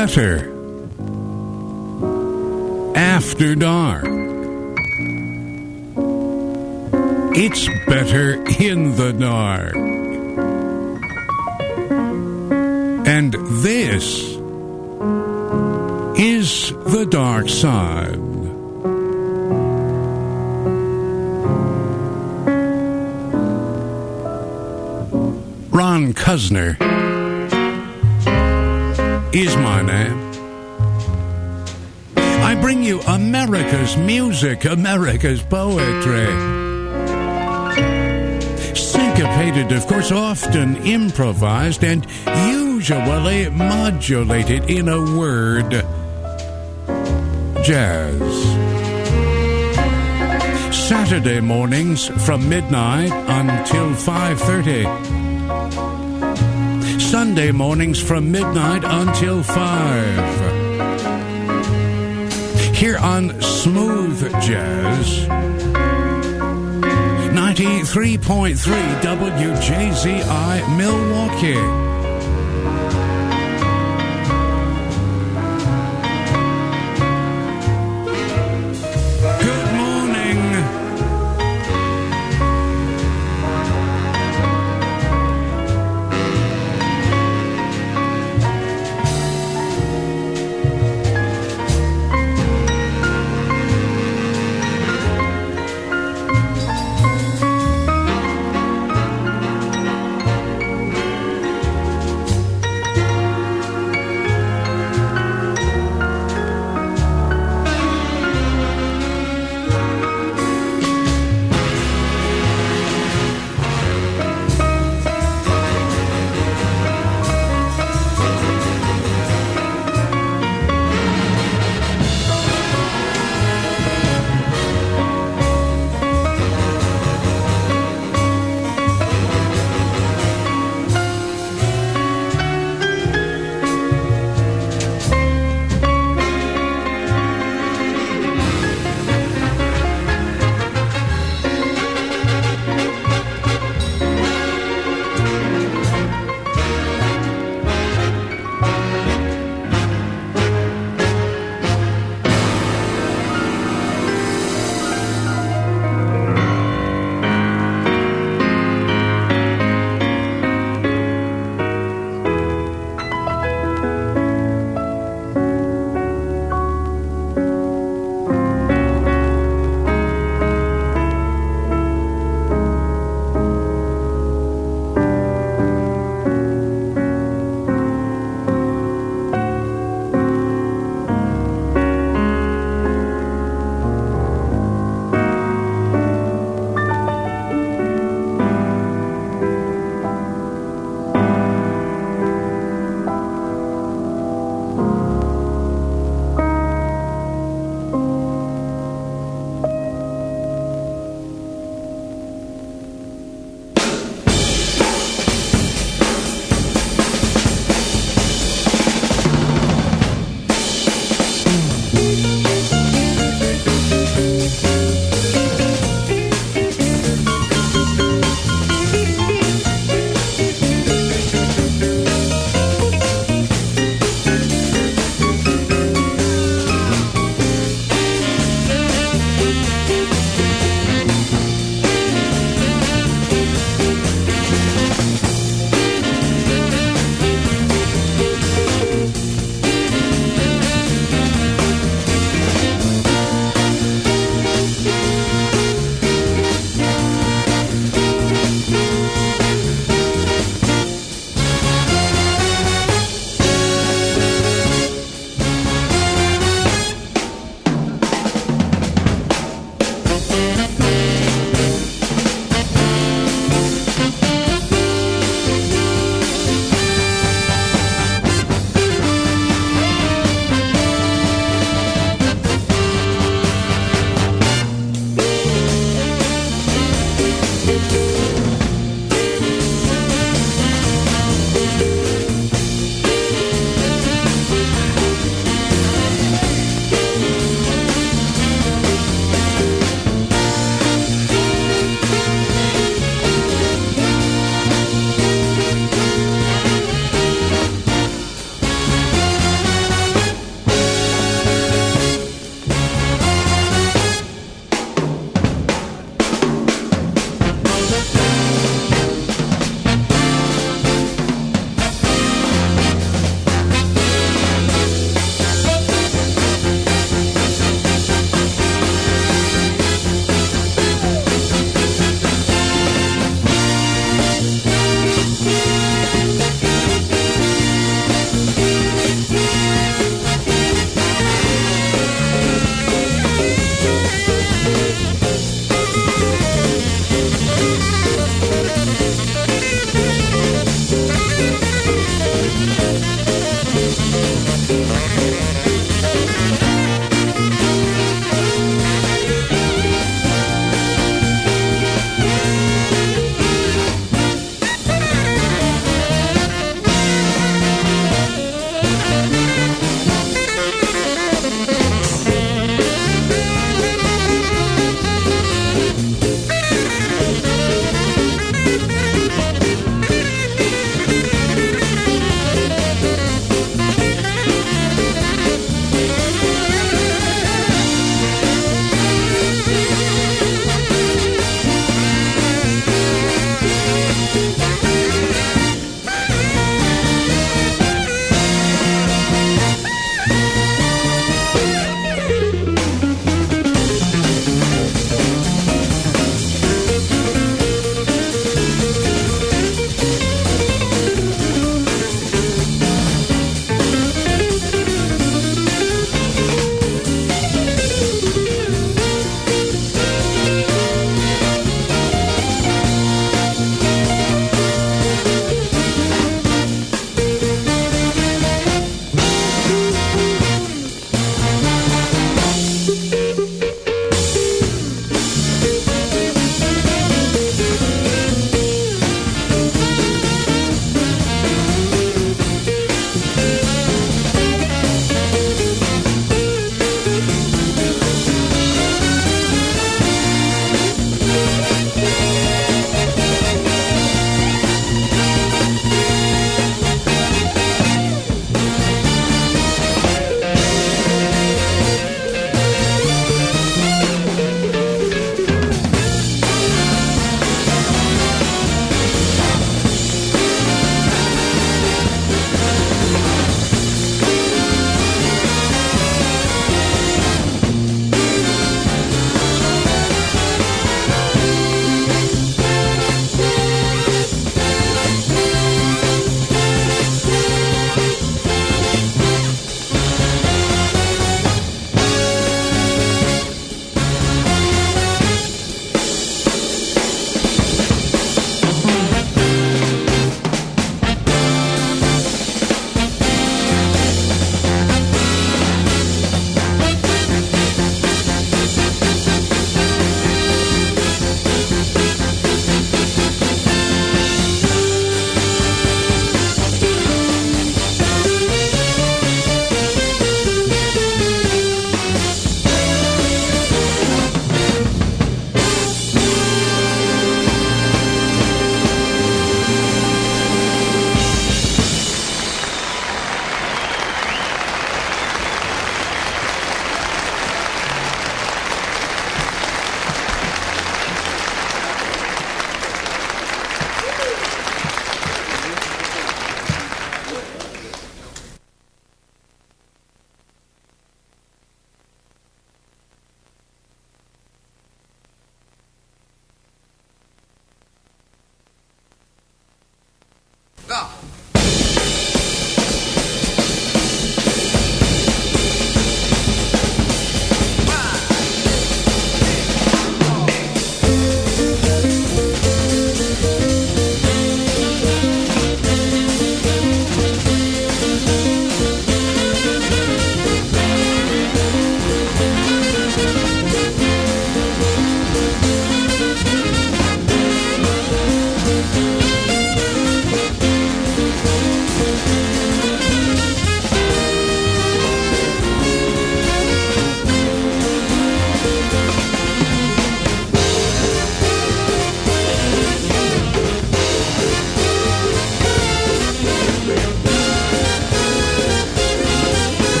Better after dark. It's better in the dark. And this is the dark side. Ron Cuzner is my name. I bring you America's music, America's poetry. Syncopated, of course, often improvised and usually modulated in a word jazz. Saturday mornings from midnight until 5:30. Sunday mornings from midnight until 5 here on Smooth Jazz. 93.3 WJZI Milwaukee.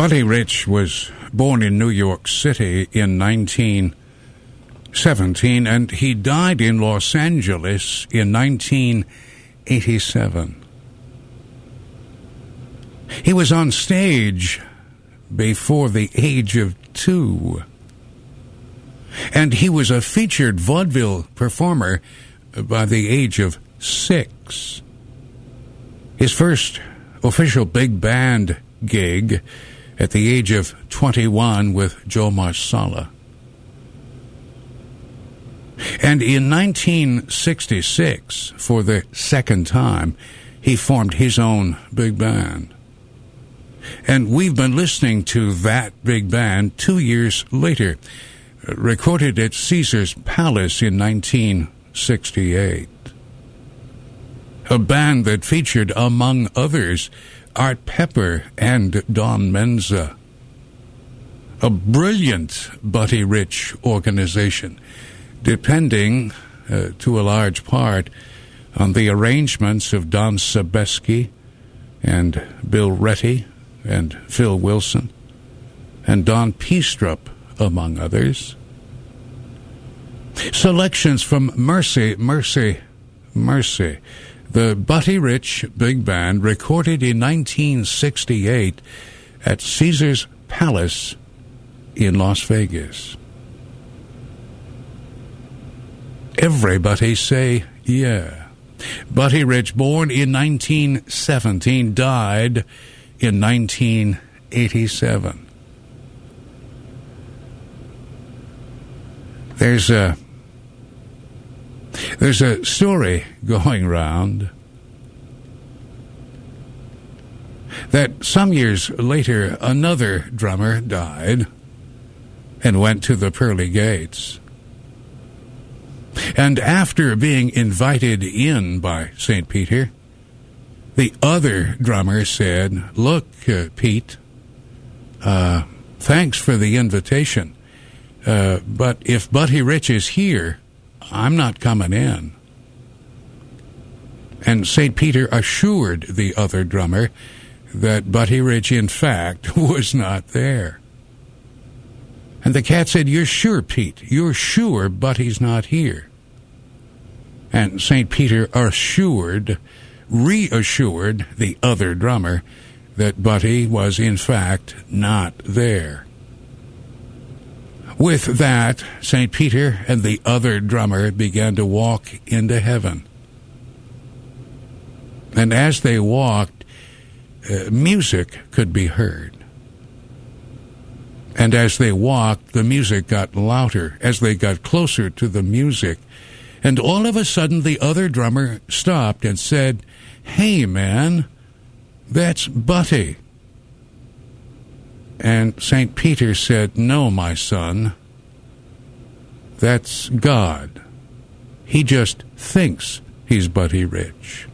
Buddy Rich was born in New York City in 1917 and he died in Los Angeles in 1987. He was on stage before the age of two. And he was a featured vaudeville performer by the age of six. His first official big band gig at the age of 21 with Joe Marsala. And in 1966, for the second time, he formed his own big band. And we've been listening to that big band two years later, recorded at Caesar's Palace in 1968. A band that featured, among others, Art Pepper and Don Menza. A brilliant Buddy Rich organization, depending uh, to a large part on the arrangements of Don Sebesky and Bill Reddie and Phil Wilson and Don Piestrup, among others. Selections from Mercy, Mercy, Mercy, the Buddy Rich Big Band, recorded in 1968 at Caesar's Palace in Las Vegas. Everybody say, yeah. Buddy Rich, born in 1917, died in 1987. There's a there's a story going round that some years later another drummer died and went to the pearly gates. And after being invited in by St. Peter, the other drummer said, Look, uh, Pete, uh, thanks for the invitation, uh, but if Buddy Rich is here, I'm not coming in. And St. Peter assured the other drummer that Buddy Rich, in fact, was not there. And the cat said, You're sure, Pete? You're sure Buddy's not here? And St. Peter assured reassured the other drummer that Buddy was in fact not there. With that, St. Peter and the other drummer began to walk into heaven. And as they walked, uh, music could be heard. And as they walked, the music got louder as they got closer to the music. And all of a sudden, the other drummer stopped and said, Hey, man, that's Buddy. And St. Peter said, No, my son, that's God. He just thinks he's Buddy Rich.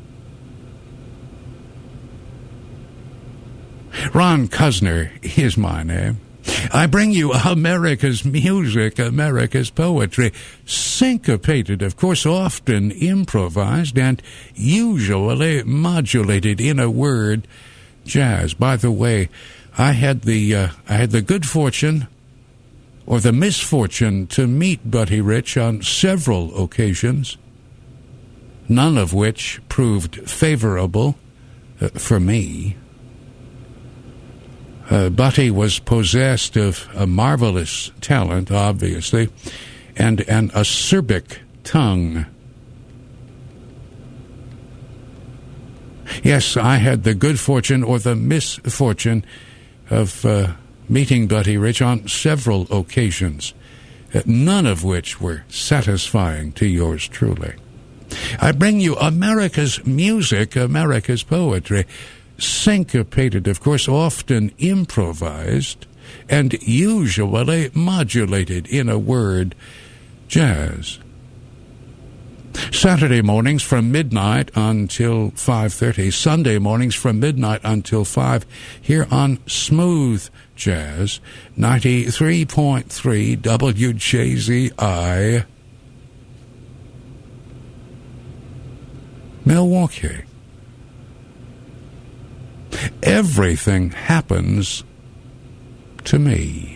Ron Cuzner is my name. I bring you America's music, America's poetry, syncopated, of course, often improvised and usually modulated in a word, jazz. By the way, I had the uh, I had the good fortune or the misfortune to meet Buddy Rich on several occasions, none of which proved favorable uh, for me. Uh, Buddy was possessed of a marvelous talent, obviously, and an acerbic tongue. Yes, I had the good fortune or the misfortune of uh, meeting Buddy Rich on several occasions, uh, none of which were satisfying to yours truly. I bring you America's music, America's poetry syncopated, of course, often improvised, and usually modulated in a word, jazz. Saturday mornings from midnight until 5:30, Sunday mornings from midnight until 5 here on Smooth Jazz 93.3 WJZI Milwaukee. Everything happens to me.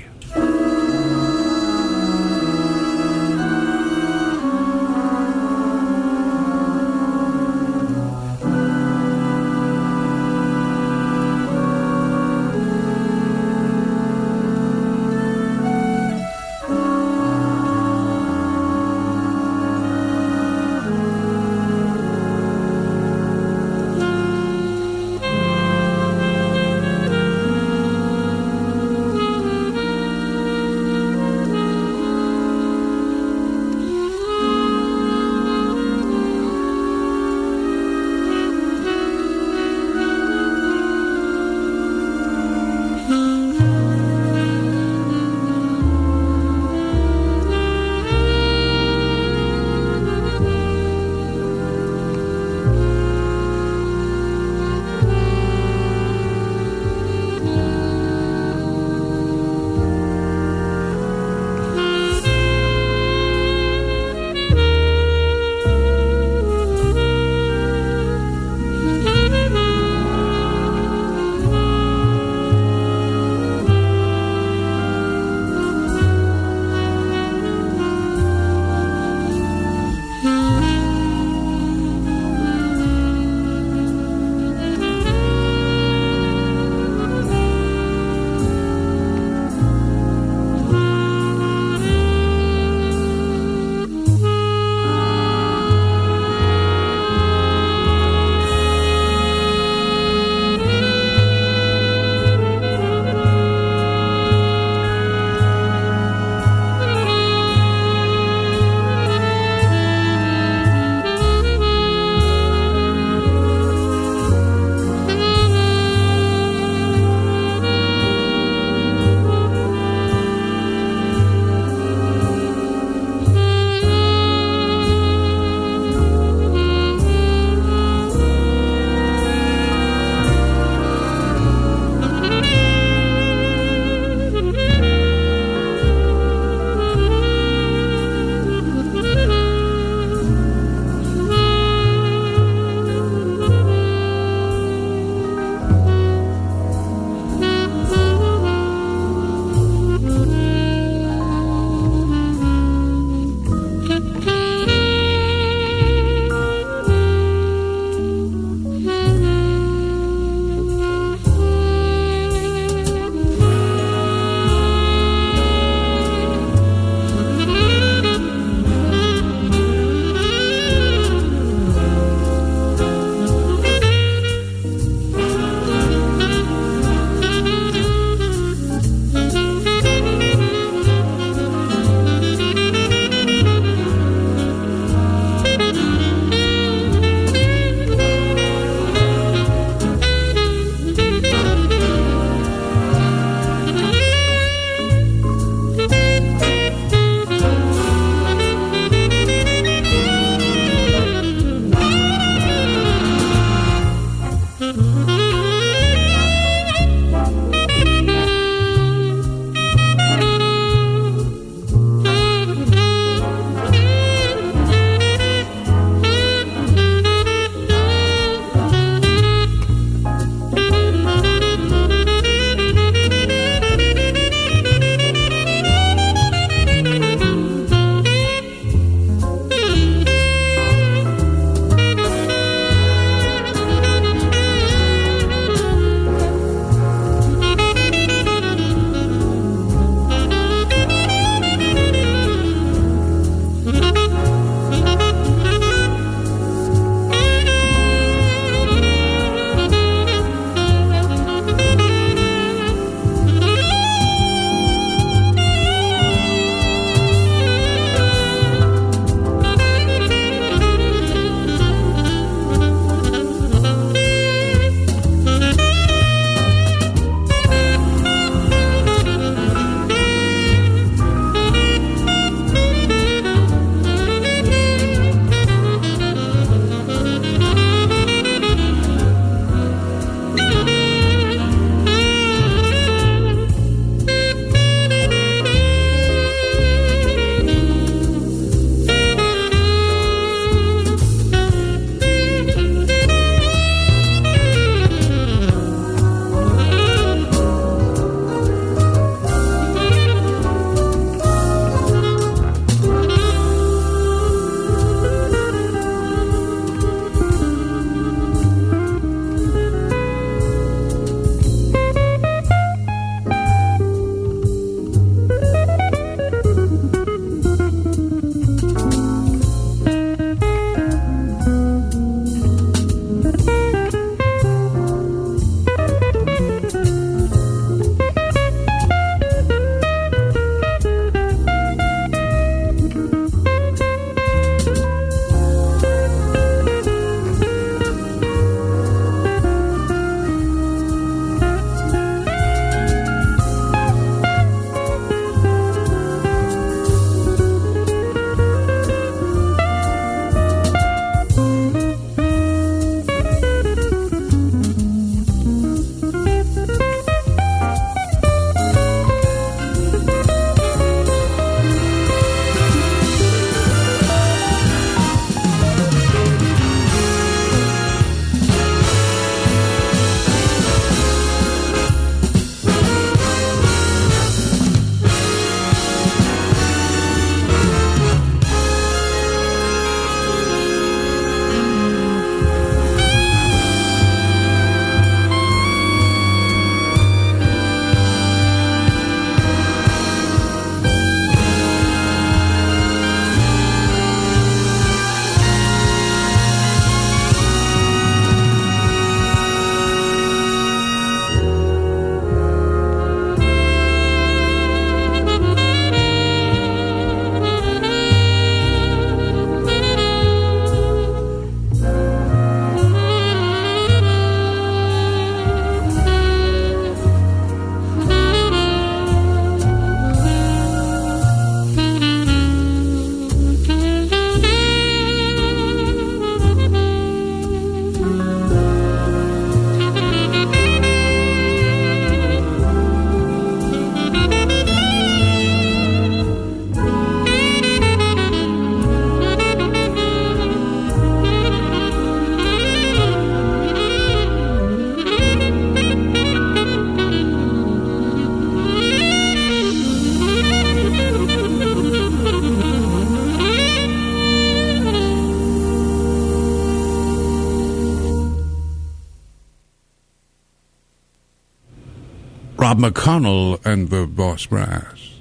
Rob McConnell and the Boss Brass.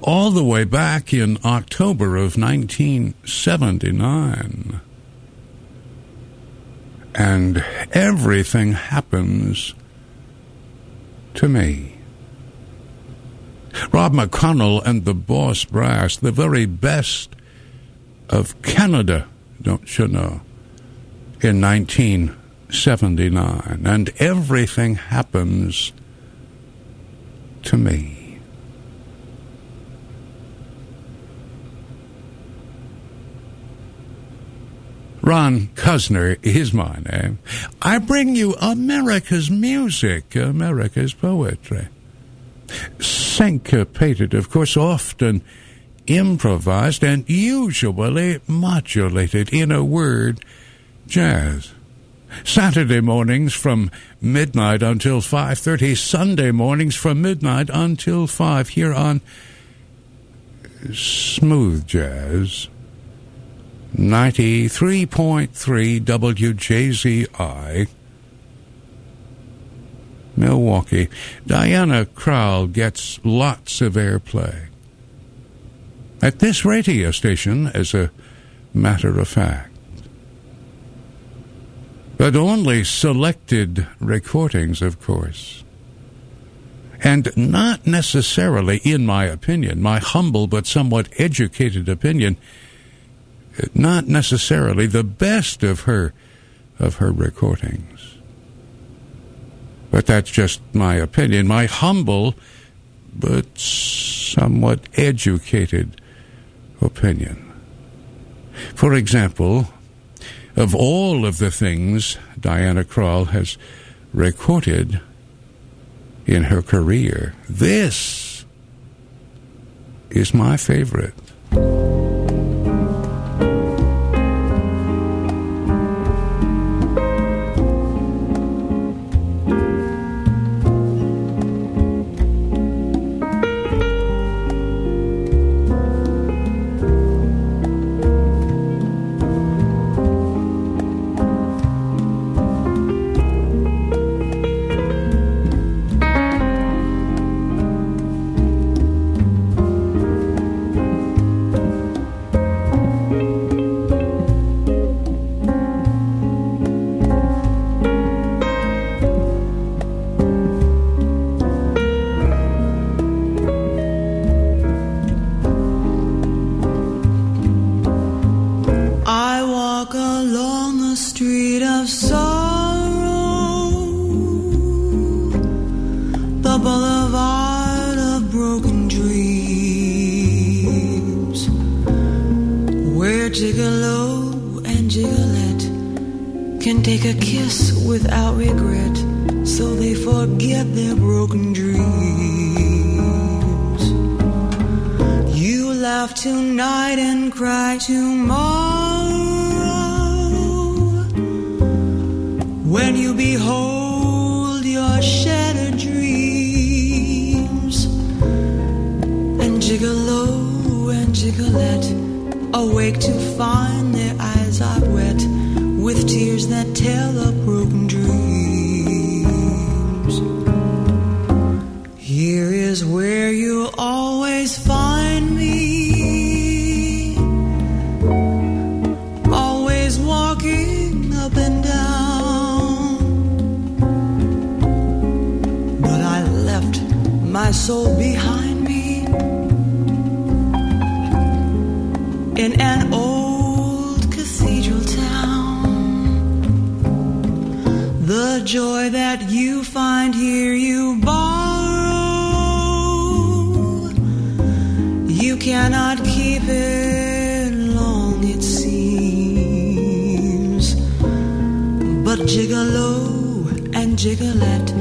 All the way back in October of 1979. And everything happens to me. Rob McConnell and the Boss Brass, the very best of Canada, don't you know, in 1979. And everything happens to me. Ron Cuzner is my name. I bring you America's music, America's poetry. Syncopated, of course, often improvised and usually modulated in a word, jazz. Saturday mornings from midnight until 5:30, Sunday mornings from midnight until 5 here on Smooth Jazz 93.3 WJZI Milwaukee. Diana Krall gets lots of airplay. At this radio station, as a matter of fact but only selected recordings, of course. And not necessarily, in my opinion, my humble but somewhat educated opinion, not necessarily the best of her of her recordings. But that's just my opinion, my humble but somewhat educated opinion. For example, of all of the things Diana Krall has recorded in her career, this is my favorite. find their eyes are wet with tears that tell of broken dreams. Here is where you'll always find me. Always walking up and down. But I left my soul behind me. In an joy that you find here you borrow. You cannot keep it long, it seems. But gigolo and gigolette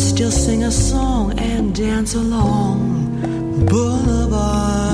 still sing a song and dance along Boulevard.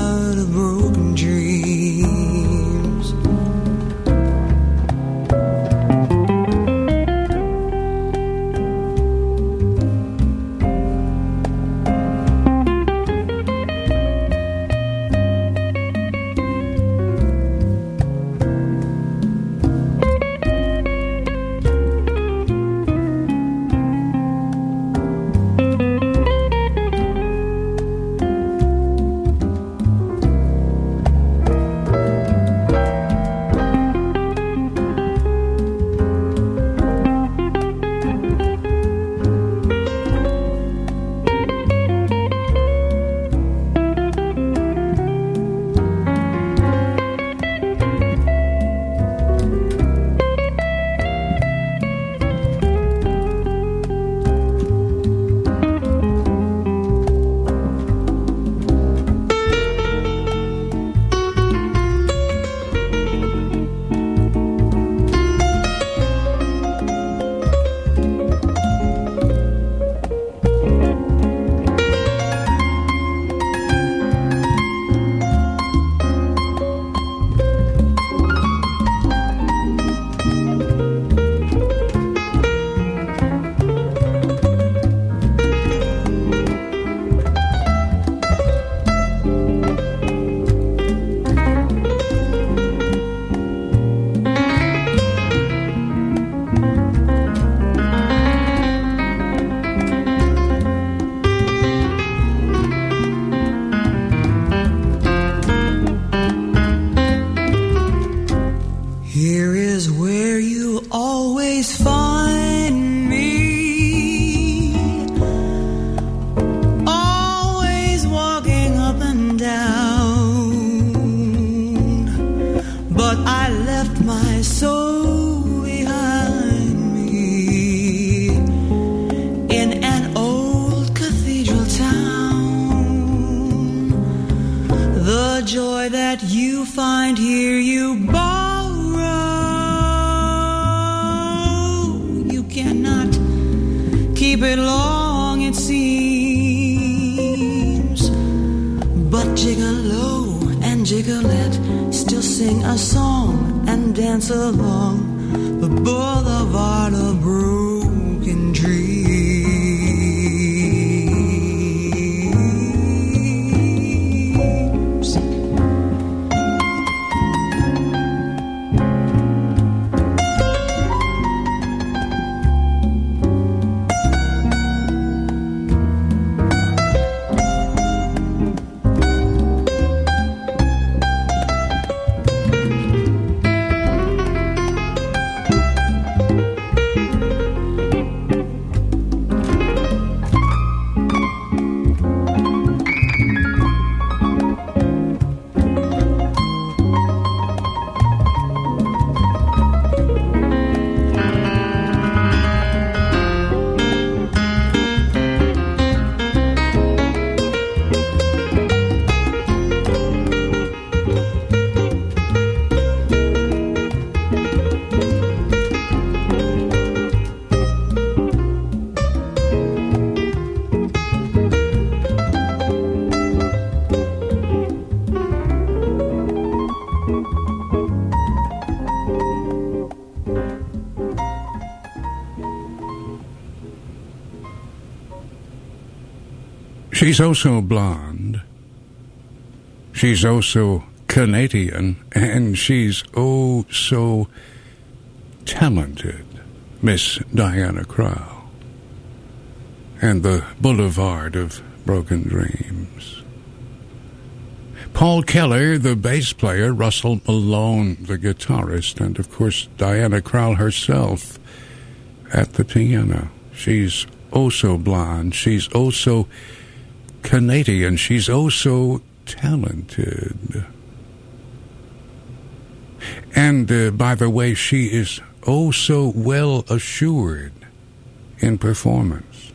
She's also blonde. She's also Canadian, and she's oh so talented, Miss Diana Krall. And the Boulevard of Broken Dreams. Paul Keller, the bass player, Russell Malone, the guitarist, and of course Diana Krall herself at the piano. She's also blonde. She's also Canadian. She's oh so talented. And uh, by the way, she is oh so well assured in performance.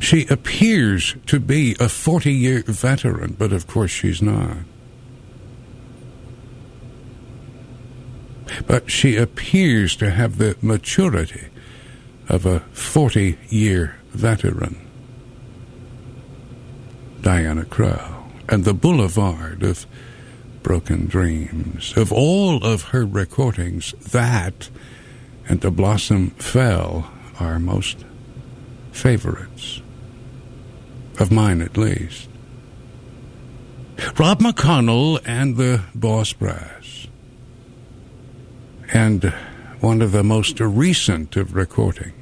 She appears to be a 40 year veteran, but of course she's not. But she appears to have the maturity of a 40 year veteran. Diana Krall and the Boulevard of Broken Dreams. Of all of her recordings, that and The Blossom Fell are most favorites. Of mine, at least. Rob McConnell and the Boss Brass. And one of the most recent of recordings.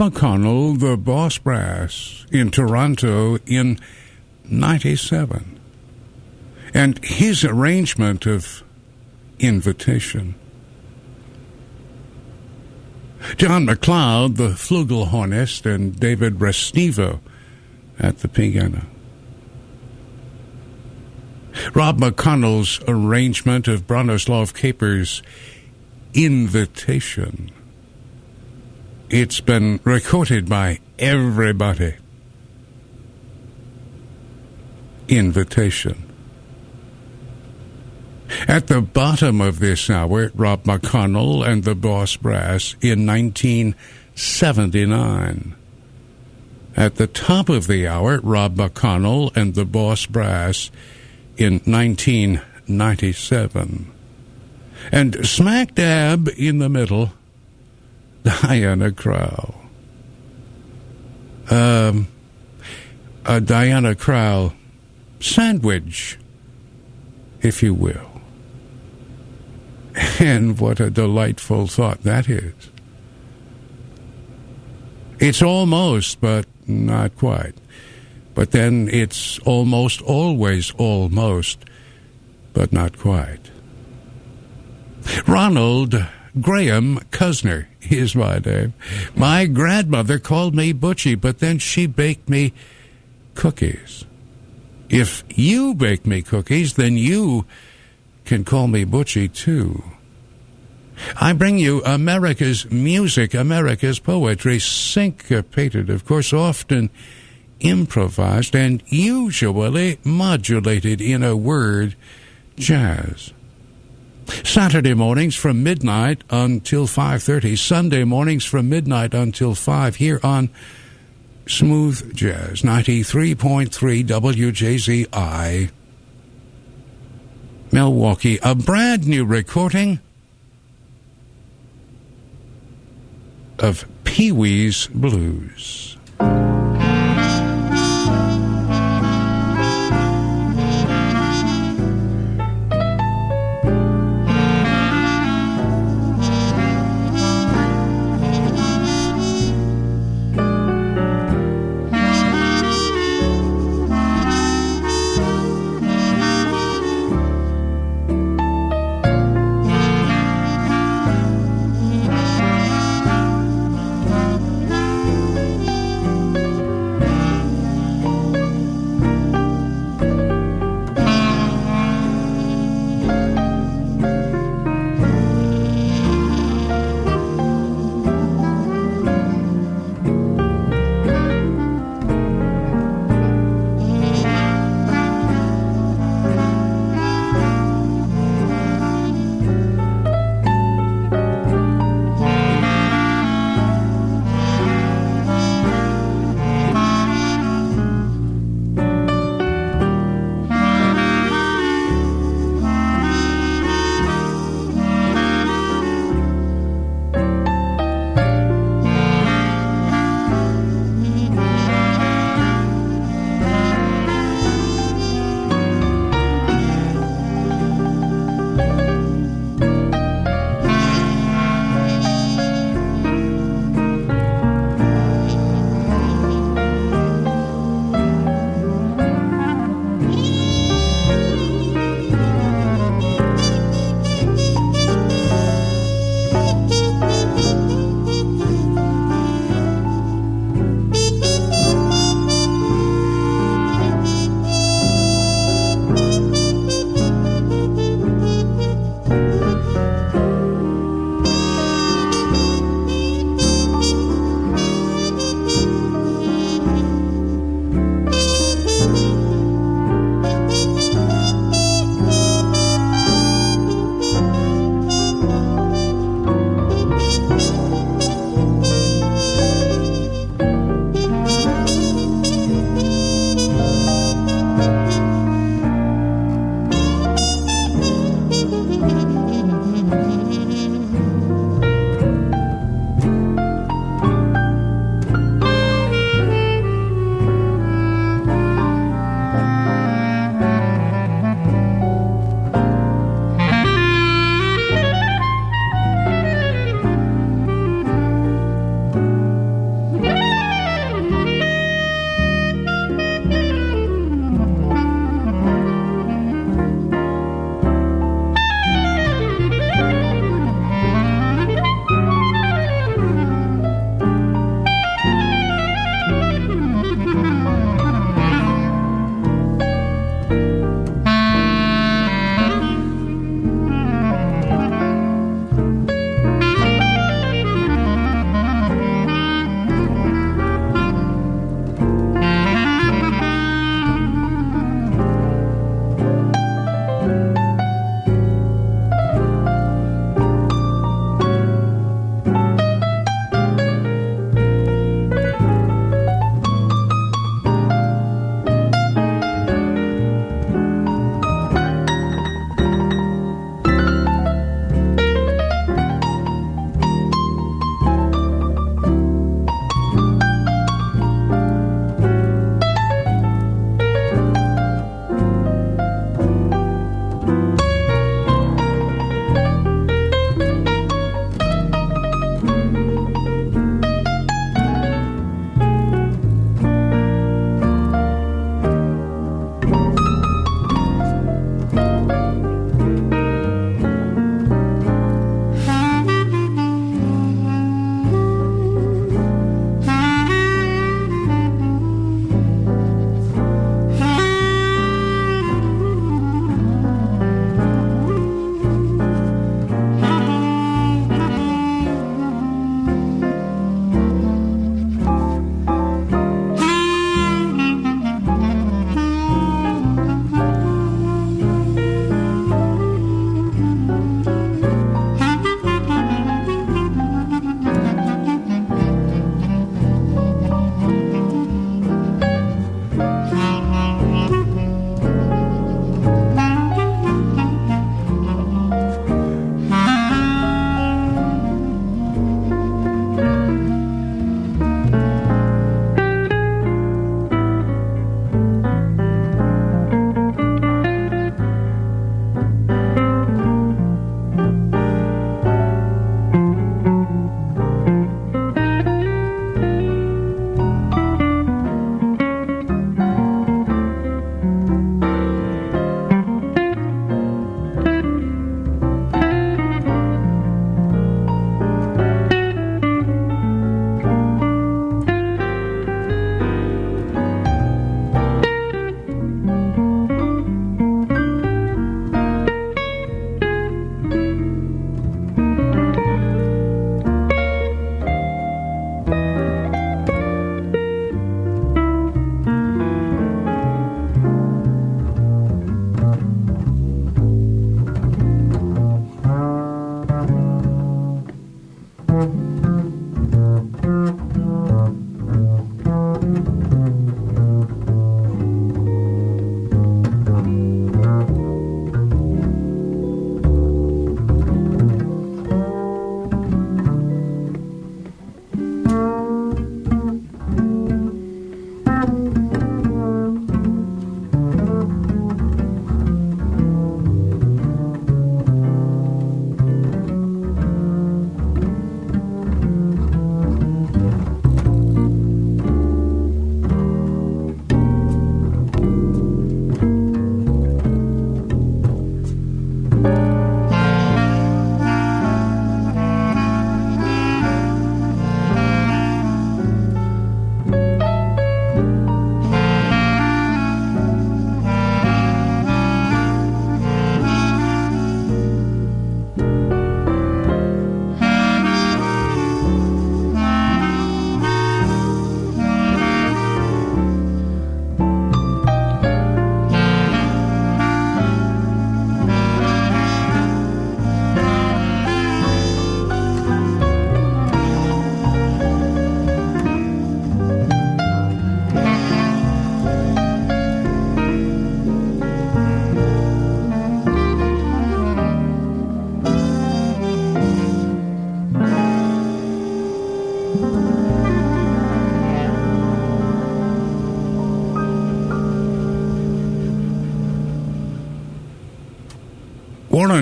McConnell, the boss brass in Toronto in 97. And his arrangement of invitation. John McLeod, the flugelhornist, and David Restivo at the piano. Rob McConnell's arrangement of Bronislaw Kaper's Invitation. It's been recorded by everybody. Invitation. At the bottom of this hour, Rob McConnell and the Boss Brass in 1979. At the top of the hour, Rob McConnell and the Boss Brass in 1997. And smack dab in the middle, Diana Krall. Um, a Diana Krall sandwich, if you will. And what a delightful thought that is. It's almost, but not quite. But then it's almost always almost, but not quite. Ronald Graham Cuzner is my name. My grandmother called me Butchie, but then she baked me cookies. If you bake me cookies, then you can call me Butchie too. I bring you America's music, America's poetry, syncopated, of course, often improvised and usually modulated in a word, jazz. Saturday mornings from midnight until 5:30, Sunday mornings from midnight until 5 here on Smooth Jazz 93.3 WJZI Milwaukee, a brand new recording of Pee Wee's Blues.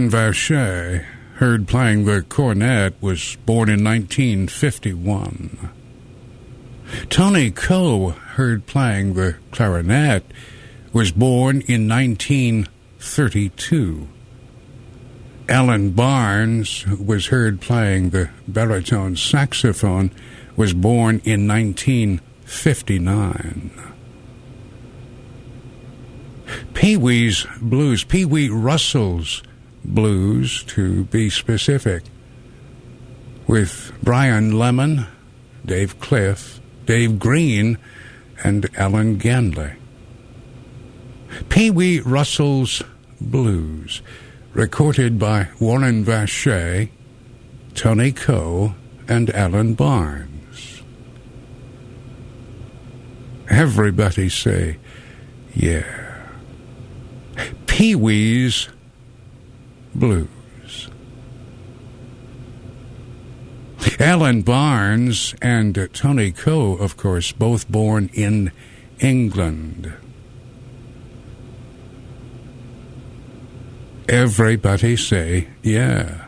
Warren Vache, heard playing the cornet, was born in 1951. Tony Coe, heard playing the clarinet, was born in 1932. Alan Barnes, was heard playing the baritone saxophone, was born in 1959. Pee Wee's Blues, Pee Wee Russell's Blues, to be specific, with Brian Lemon, Dave Cliff, Dave Green, and Alan Ganley. Pee Wee Russell's Blues, recorded by Warren Vache, Tony Coe, and Alan Barnes. Everybody say, yeah. Pee Wee's Blues. Alan Barnes and Tony Coe, of course, both born in England. Everybody say, yeah.